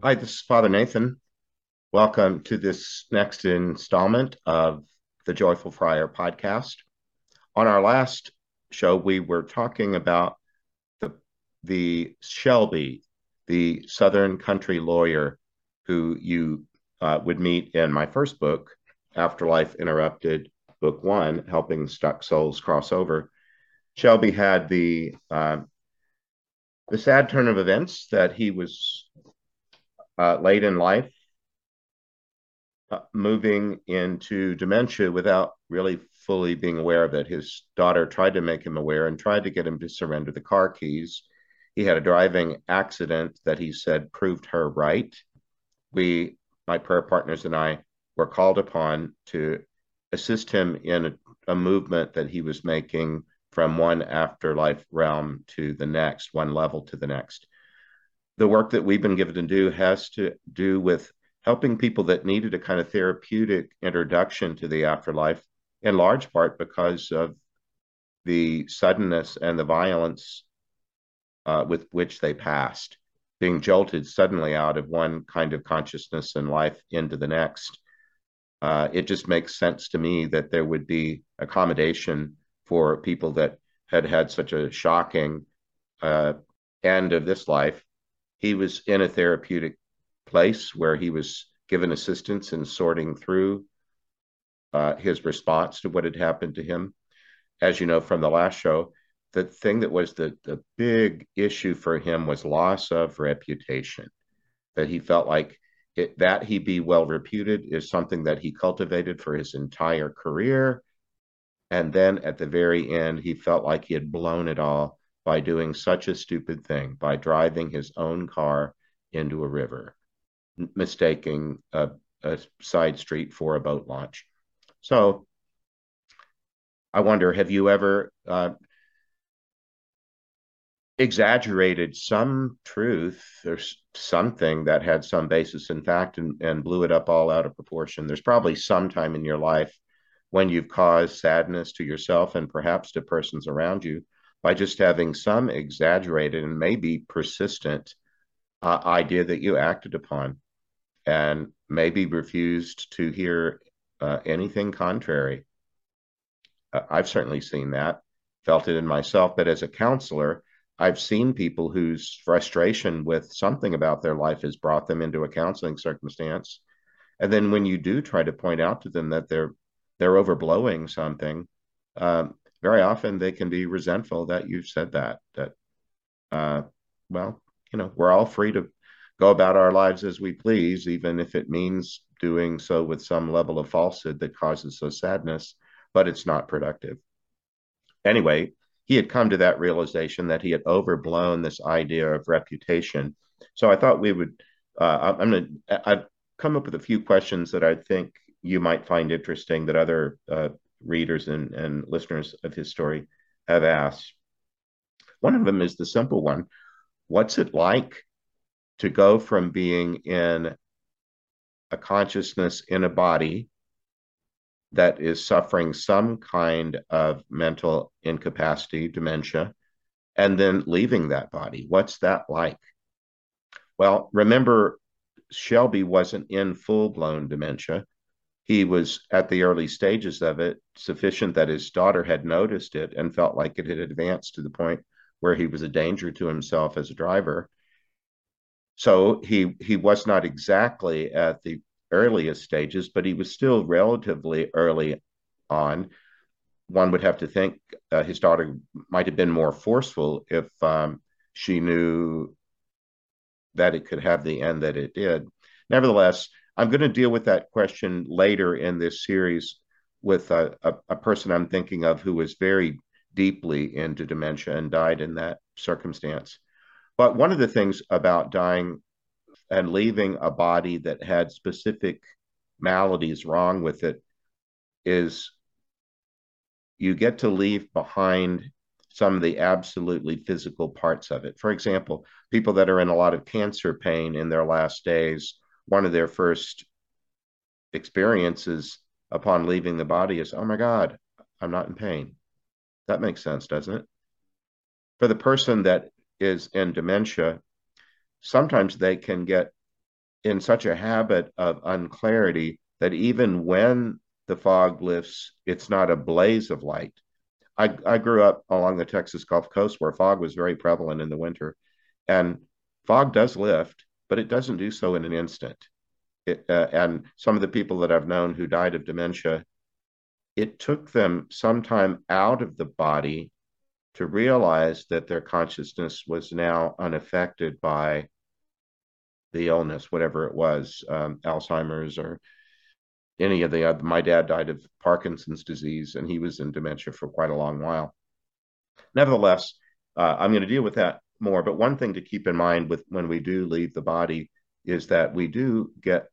Hi, this is Father Nathan. Welcome to this next installment of the Joyful Friar podcast. On our last show, we were talking about the the Shelby, the Southern country lawyer who you uh, would meet in my first book, Afterlife Interrupted, Book One, Helping Stuck Souls Cross Over. Shelby had the uh, the sad turn of events that he was uh, late in life, uh, moving into dementia without really fully being aware of it. His daughter tried to make him aware and tried to get him to surrender the car keys. He had a driving accident that he said proved her right. We, my prayer partners and I, were called upon to assist him in a, a movement that he was making from one afterlife realm to the next, one level to the next the work that we've been given to do has to do with helping people that needed a kind of therapeutic introduction to the afterlife, in large part because of the suddenness and the violence uh, with which they passed, being jolted suddenly out of one kind of consciousness and life into the next. Uh, it just makes sense to me that there would be accommodation for people that had had such a shocking uh, end of this life he was in a therapeutic place where he was given assistance in sorting through uh, his response to what had happened to him. As you know from the last show, the thing that was the, the big issue for him was loss of reputation. That he felt like it, that he be well reputed is something that he cultivated for his entire career. And then at the very end, he felt like he had blown it all by doing such a stupid thing, by driving his own car into a river, mistaking a, a side street for a boat launch. So I wonder have you ever uh, exaggerated some truth or something that had some basis in fact and, and blew it up all out of proportion? There's probably some time in your life when you've caused sadness to yourself and perhaps to persons around you by just having some exaggerated and maybe persistent uh, idea that you acted upon and maybe refused to hear uh, anything contrary. Uh, I've certainly seen that, felt it in myself, but as a counselor, I've seen people whose frustration with something about their life has brought them into a counseling circumstance. And then when you do try to point out to them that they're they're overblowing something, um, very often they can be resentful that you've said that that uh, well you know we're all free to go about our lives as we please even if it means doing so with some level of falsehood that causes us sadness but it's not productive. Anyway he had come to that realization that he had overblown this idea of reputation. So i thought we would uh, i'm going to i've come up with a few questions that i think you might find interesting that other uh, readers and, and listeners of his story have asked. One of them is the simple one What's it like to go from being in a consciousness in a body that is suffering some kind of mental incapacity, dementia, and then leaving that body? What's that like? Well, remember, Shelby wasn't in full blown dementia he was at the early stages of it, sufficient that his daughter had noticed it and felt like it had advanced to the point where he was a danger to himself as a driver. So he he was not exactly at the earliest stages, but he was still relatively early on. One would have to think uh, his daughter might have been more forceful if um, she knew that it could have the end that it did. Nevertheless, I'm going to deal with that question later in this series with a, a, a person I'm thinking of who was very deeply into dementia and died in that circumstance. But one of the things about dying and leaving a body that had specific maladies wrong with it is you get to leave behind some of the absolutely physical parts of it. For example, people that are in a lot of cancer pain in their last days one of their first experiences upon leaving the body is, oh my God, I'm not in pain. That makes sense, doesn't it? For the person that is in dementia, sometimes they can get in such a habit of unclarity that even when the fog lifts, it's not a blaze of light. I, I grew up along the Texas Gulf Coast where fog was very prevalent in the winter. And fog does lift, but it doesn't do so in an instant. It, uh, and some of the people that I've known who died of dementia, it took them some time out of the body to realize that their consciousness was now unaffected by the illness, whatever it was, um, Alzheimer's or any of the other. My dad died of Parkinson's disease, and he was in dementia for quite a long while. Nevertheless, uh, I'm going to deal with that more. But one thing to keep in mind with when we do leave the body is that we do get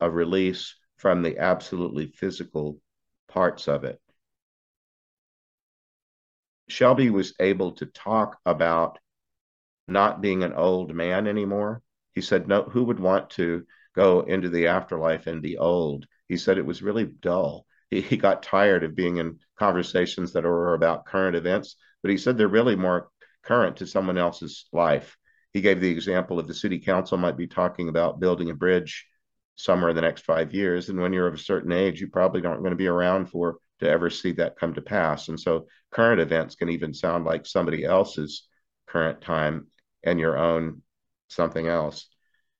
a release from the absolutely physical parts of it. Shelby was able to talk about not being an old man anymore. He said, No, who would want to go into the afterlife and be old? He said it was really dull. He, he got tired of being in conversations that were about current events, but he said they're really more current to someone else's life. He gave the example of the city council might be talking about building a bridge somewhere in the next five years. And when you're of a certain age, you probably aren't going to be around for to ever see that come to pass. And so current events can even sound like somebody else's current time and your own something else.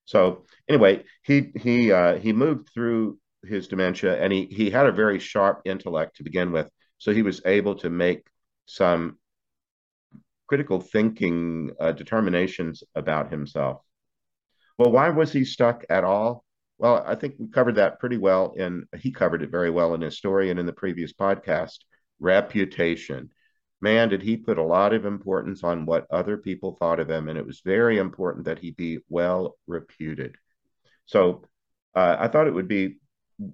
So anyway, he he uh, he moved through his dementia and he he had a very sharp intellect to begin with. So he was able to make some critical thinking uh, determinations about himself. Well, why was he stuck at all? Well, I think we covered that pretty well and he covered it very well in his story and in the previous podcast. Reputation. Man, did he put a lot of importance on what other people thought of him, and it was very important that he be well reputed. So uh, I thought it would be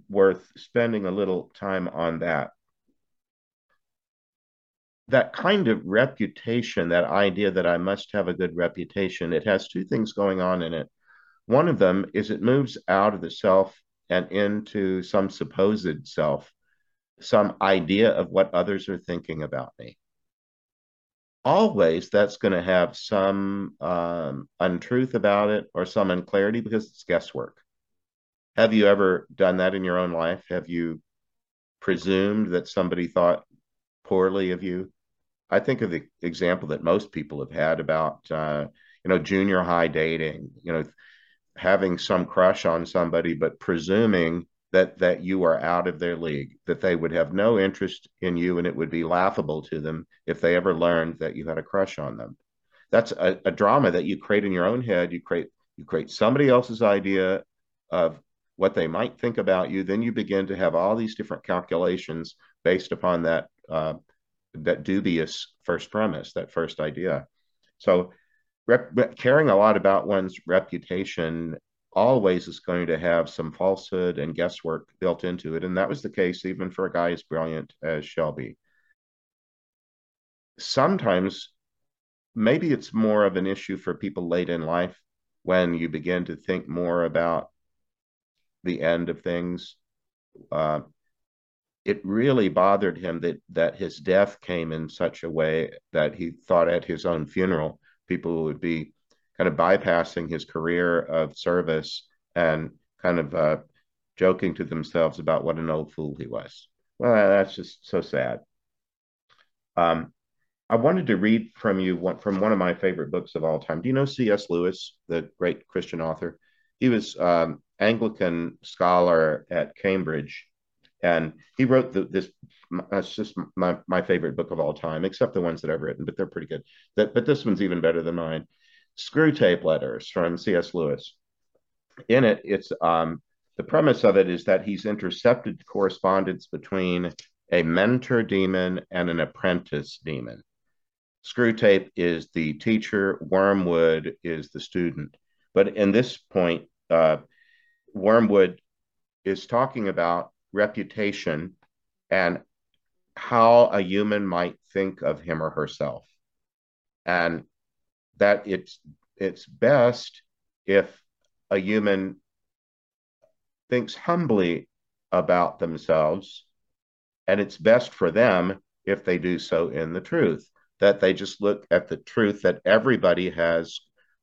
worth spending a little time on that that kind of reputation, that idea that I must have a good reputation, it has two things going on in it. One of them is it moves out of the self and into some supposed self, some idea of what others are thinking about me. Always that's going to have some um, untruth about it or some unclarity because it's guesswork. Have you ever done that in your own life? Have you presumed that somebody thought poorly of you? I think of the example that most people have had about uh, you know junior high dating, you know, having some crush on somebody, but presuming that that you are out of their league, that they would have no interest in you, and it would be laughable to them if they ever learned that you had a crush on them. That's a, a drama that you create in your own head. You create you create somebody else's idea of what they might think about you. Then you begin to have all these different calculations based upon that uh, that dubious first premise, that first idea. So, rep- caring a lot about one's reputation always is going to have some falsehood and guesswork built into it. And that was the case even for a guy as brilliant as Shelby. Sometimes, maybe it's more of an issue for people late in life when you begin to think more about the end of things. Uh, it really bothered him that that his death came in such a way that he thought at his own funeral people would be kind of bypassing his career of service and kind of uh, joking to themselves about what an old fool he was. Well, that's just so sad. Um, I wanted to read from you one, from one of my favorite books of all time. Do you know C.S. Lewis, the great Christian author? He was um, Anglican scholar at Cambridge, and he wrote the, this. That's just my my favorite book of all time, except the ones that I've written, but they're pretty good. That, but this one's even better than mine. Screwtape Letters from C.S. Lewis. In it, it's um, the premise of it is that he's intercepted correspondence between a mentor demon and an apprentice demon. Screw tape is the teacher, Wormwood is the student. But in this point, uh, Wormwood is talking about reputation and how a human might think of him or herself. And that it's it's best if a human thinks humbly about themselves and it's best for them if they do so in the truth that they just look at the truth that everybody has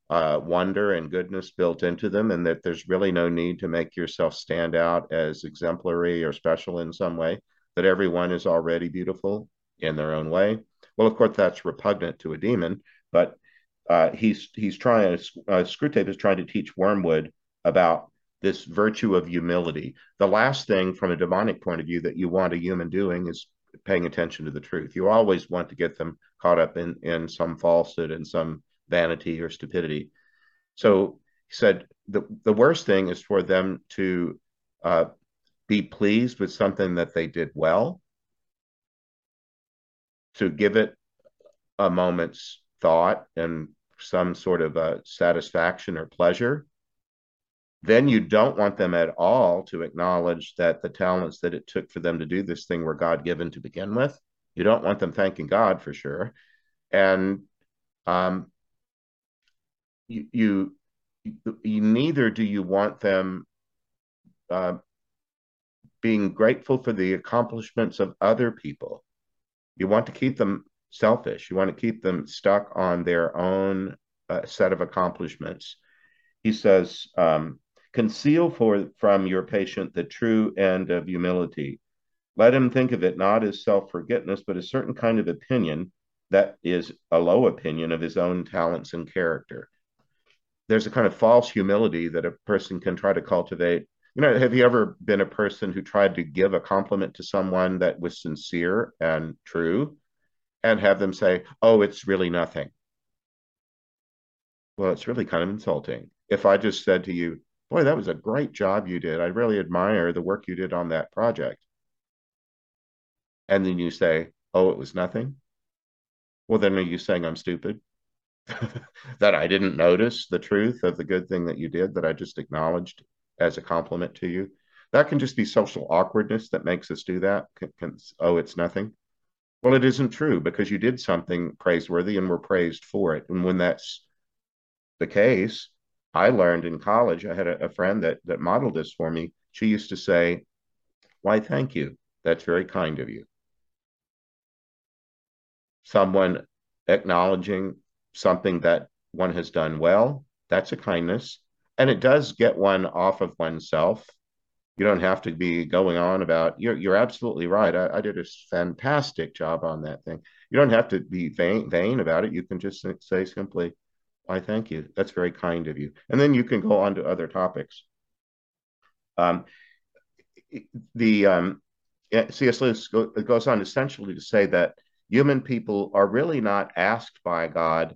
uh, wonder and goodness built into them, and that there's really no need to make yourself stand out as exemplary or special in some way, that everyone is already beautiful in their own way. Well, of course, that's repugnant to a demon, but uh, he's he's trying. Uh, Screwtape is trying to teach Wormwood about this virtue of humility. The last thing, from a demonic point of view, that you want a human doing is paying attention to the truth. You always want to get them caught up in in some falsehood and some vanity or stupidity. So he said the the worst thing is for them to uh, be pleased with something that they did well, to give it a moment's thought and some sort of a satisfaction or pleasure, then you don't want them at all to acknowledge that the talents that it took for them to do this thing were God given to begin with. You don't want them thanking God for sure. And um, you, you, you neither do you want them uh, being grateful for the accomplishments of other people. You want to keep them selfish. You want to keep them stuck on their own uh, set of accomplishments. He says, um, conceal for, from your patient the true end of humility. Let him think of it not as self forgetfulness, but a certain kind of opinion that is a low opinion of his own talents and character. There's a kind of false humility that a person can try to cultivate. You know, have you ever been a person who tried to give a compliment to someone that was sincere and true? and have them say, oh, it's really nothing. Well, it's really kind of insulting. If I just said to you, boy, that was a great job you did. I really admire the work you did on that project. And then you say, oh, it was nothing. Well, then are you saying I'm stupid? that I didn't notice the truth of the good thing that you did that I just acknowledged as a compliment to you? That can just be social awkwardness that makes us do that. Can, can, oh, it's nothing. Well, it isn't true because you did something praiseworthy and were praised for it. And when that's the case, I learned in college, I had a, a friend that that modeled this for me. She used to say, Why, thank you. That's very kind of you. Someone acknowledging something that one has done well, that's a kindness. And it does get one off of oneself. You don't have to be going on about you're you're absolutely right. I, I, did a fantastic job on that thing. You don't have to be vain, vain about it. You can just say simply i thank you. That's very kind of you. And then you can go on to other topics. Um, the um, cs lewis goes on essentially to say that human people are really not asked by god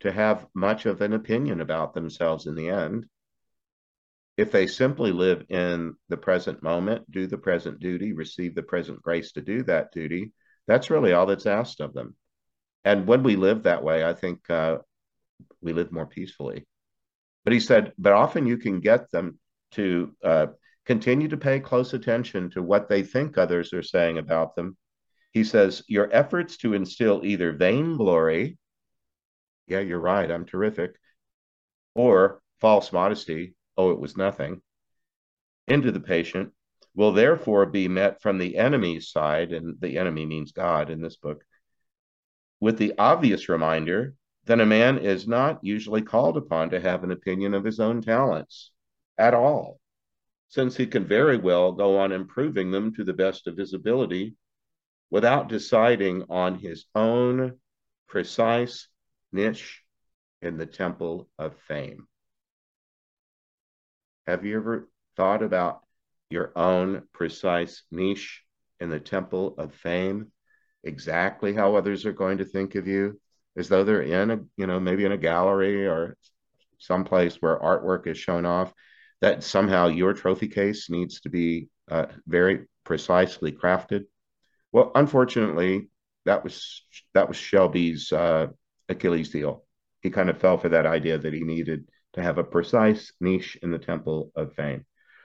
to have much of an opinion about themselves in the end if they simply live in the present moment, do the present duty, receive the present grace to do that duty, that's really all that's asked of them. And when we live that way, I think uh, we live more peacefully. But he said, but often you can get them to uh, continue to pay close attention to what they think others are saying about them. He says, your efforts to instill either vainglory, yeah, you're right, I'm terrific, or false modesty, oh, it was nothing, into the patient will therefore be met from the enemy's side, and the enemy means God in this book, with the obvious reminder that a man is not usually called upon to have an opinion of his own talents at all, since he can very well go on improving them to the best of his ability without deciding on his own precise niche in the temple of fame. Have you ever thought about your own precise niche in the temple of fame? Exactly how others are going to think of you, as though they're in a, you know, maybe in a gallery or someplace where artwork is shown off, that somehow your trophy case needs to be uh, very precisely crafted. Well, unfortunately, that was that was Shelby's uh, Achilles heel. He kind of fell for that idea that he needed to have a precise niche in the temple of fame.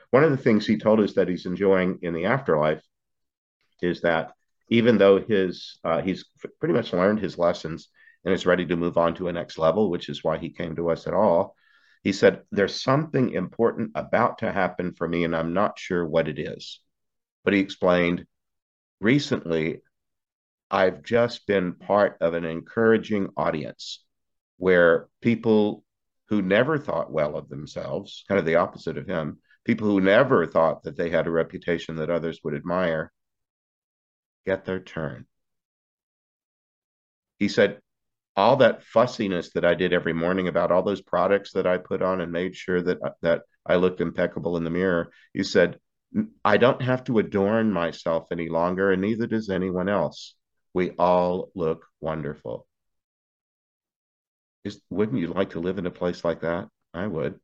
One of the things he told us that he's enjoying in the afterlife is that even though his uh, he's pretty much learned his lessons and is ready to move on to a next level, which is why he came to us at all. He said, There's something important about to happen for me, and I'm not sure what it is. But he explained, recently, I've just been part of an encouraging audience where people who never thought well of themselves, kind of the opposite of him, people who never thought that they had a reputation that others would admire, get their turn. He said, all that fussiness that I did every morning about all those products that I put on and made sure that that I looked impeccable in the mirror. He said, I don't have to adorn myself any longer, and neither does anyone else. We all look wonderful. Is, wouldn't you like to live in a place like that? I would.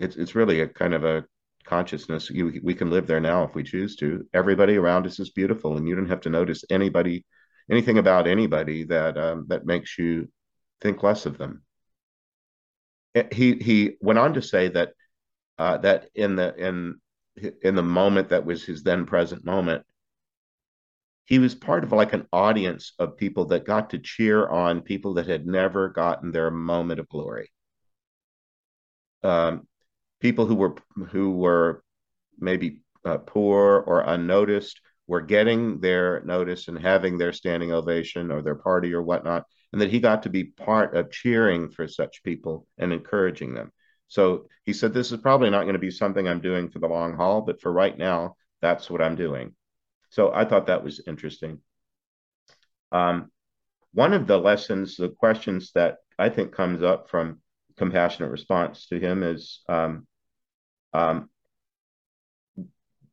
It's it's really a kind of a consciousness. You, we can live there now if we choose to. Everybody around us is beautiful, and you don't have to notice anybody, anything about anybody that um, that makes you think less of them. Eh, he he went on to say that uh, that in the in in the moment that was his then present moment, he was part of like an audience of people that got to cheer on people that had never gotten their moment of glory. Um, people who were who were maybe uh, poor or unnoticed were getting their notice and having their standing ovation or their party or whatnot, and that he got to be part of cheering for such people and encouraging them. So he said, This is probably not going to be something I'm doing for the long haul, but for right now, that's what I'm doing. So I thought that was interesting. Um, one of the lessons, the questions that I think comes up from compassionate response to him is um, um,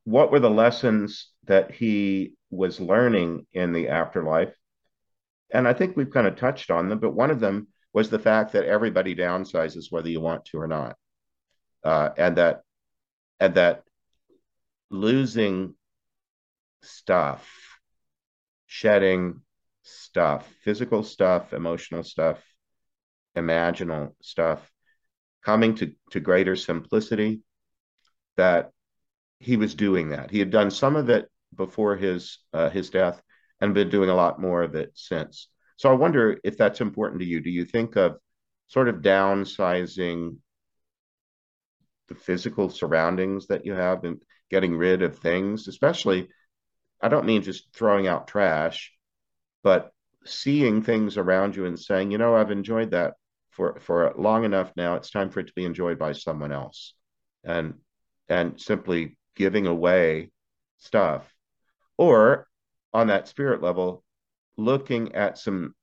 what were the lessons that he was learning in the afterlife? And I think we've kind of touched on them, but one of them was the fact that everybody downsizes whether you want to or not, uh, and that and that losing stuff, shedding stuff, physical stuff, emotional stuff, imaginal stuff, coming to, to greater simplicity, that he was doing that. He had done some of it before his uh, his death and been doing a lot more of it since. So I wonder if that's important to you. Do you think of sort of downsizing the physical surroundings that you have and getting rid of things, especially I don't mean just throwing out trash, but seeing things around you and saying, you know, I've enjoyed that for for long enough now. It's time for it to be enjoyed by someone else, and and simply giving away stuff, or on that spirit level, looking at some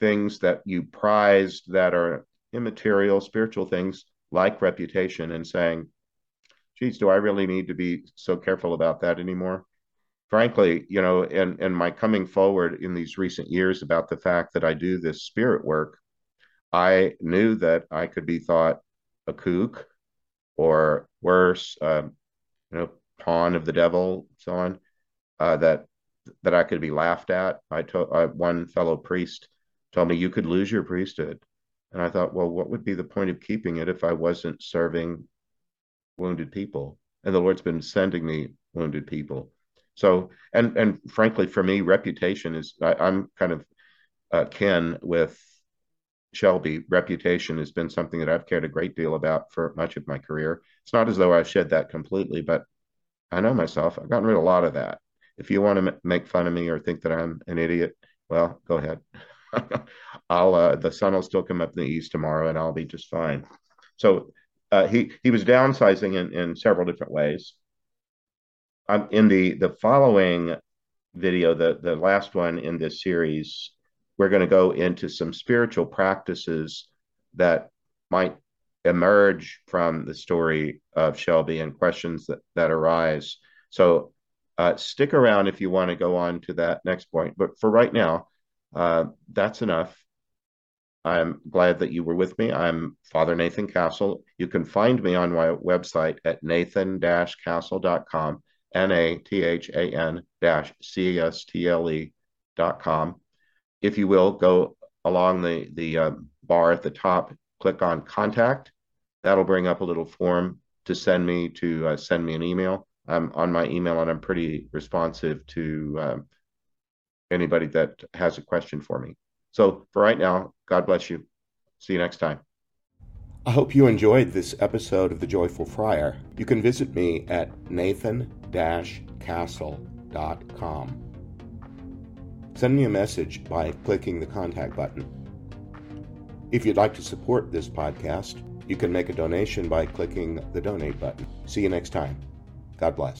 things that you prized that are immaterial spiritual things like reputation and saying, geez, do I really need to be so careful about that anymore? Frankly, you know, and and my coming forward in these recent years about the fact that I do this spirit work, I knew that I could be thought a kook or worse, um, you know, pawn of the devil, so on. Uh, that that I could be laughed at. I told uh, one fellow priest told me you could lose your priesthood, and I thought, well, what would be the point of keeping it if I wasn't serving wounded people? And the Lord's been sending me wounded people. So, and and frankly, for me, reputation is I, am kind of uh, kin with Shelby. Reputation has been something that I've cared a great deal about for much of my career. It's not as though I've shed that completely, but I know myself. I've gotten rid of a lot of that. If you want to m- make fun of me or think that I'm an idiot, well, go ahead. I'll uh, the sun will still come up in the east tomorrow, and I'll be just fine. So uh, he he was downsizing in in several different ways um, in the the following video, the the last one in this series, we're going to go into some spiritual practices that might emerge from the story of Shelby and questions that that arise. So uh, stick around if you want to go on to that next point. But for right now, uh, that's enough. I'm glad that you were with me. I'm Father Nathan Castle. You can find me on my website at nathan-castle.com. N-A-T-H-A-N dash C-S-T-L-E dot com. If you will, go along the, the uh, bar at the top, click on contact. That'll bring up a little form to send me to uh, send me an email. I'm on my email and I'm pretty responsive to um, anybody that has a question for me. So for right now, God bless you. See you next time. I hope you enjoyed this episode of The Joyful Friar. You can visit me at nathan castle.com. Send me a message by clicking the contact button. If you'd like to support this podcast, you can make a donation by clicking the donate button. See you next time. God bless.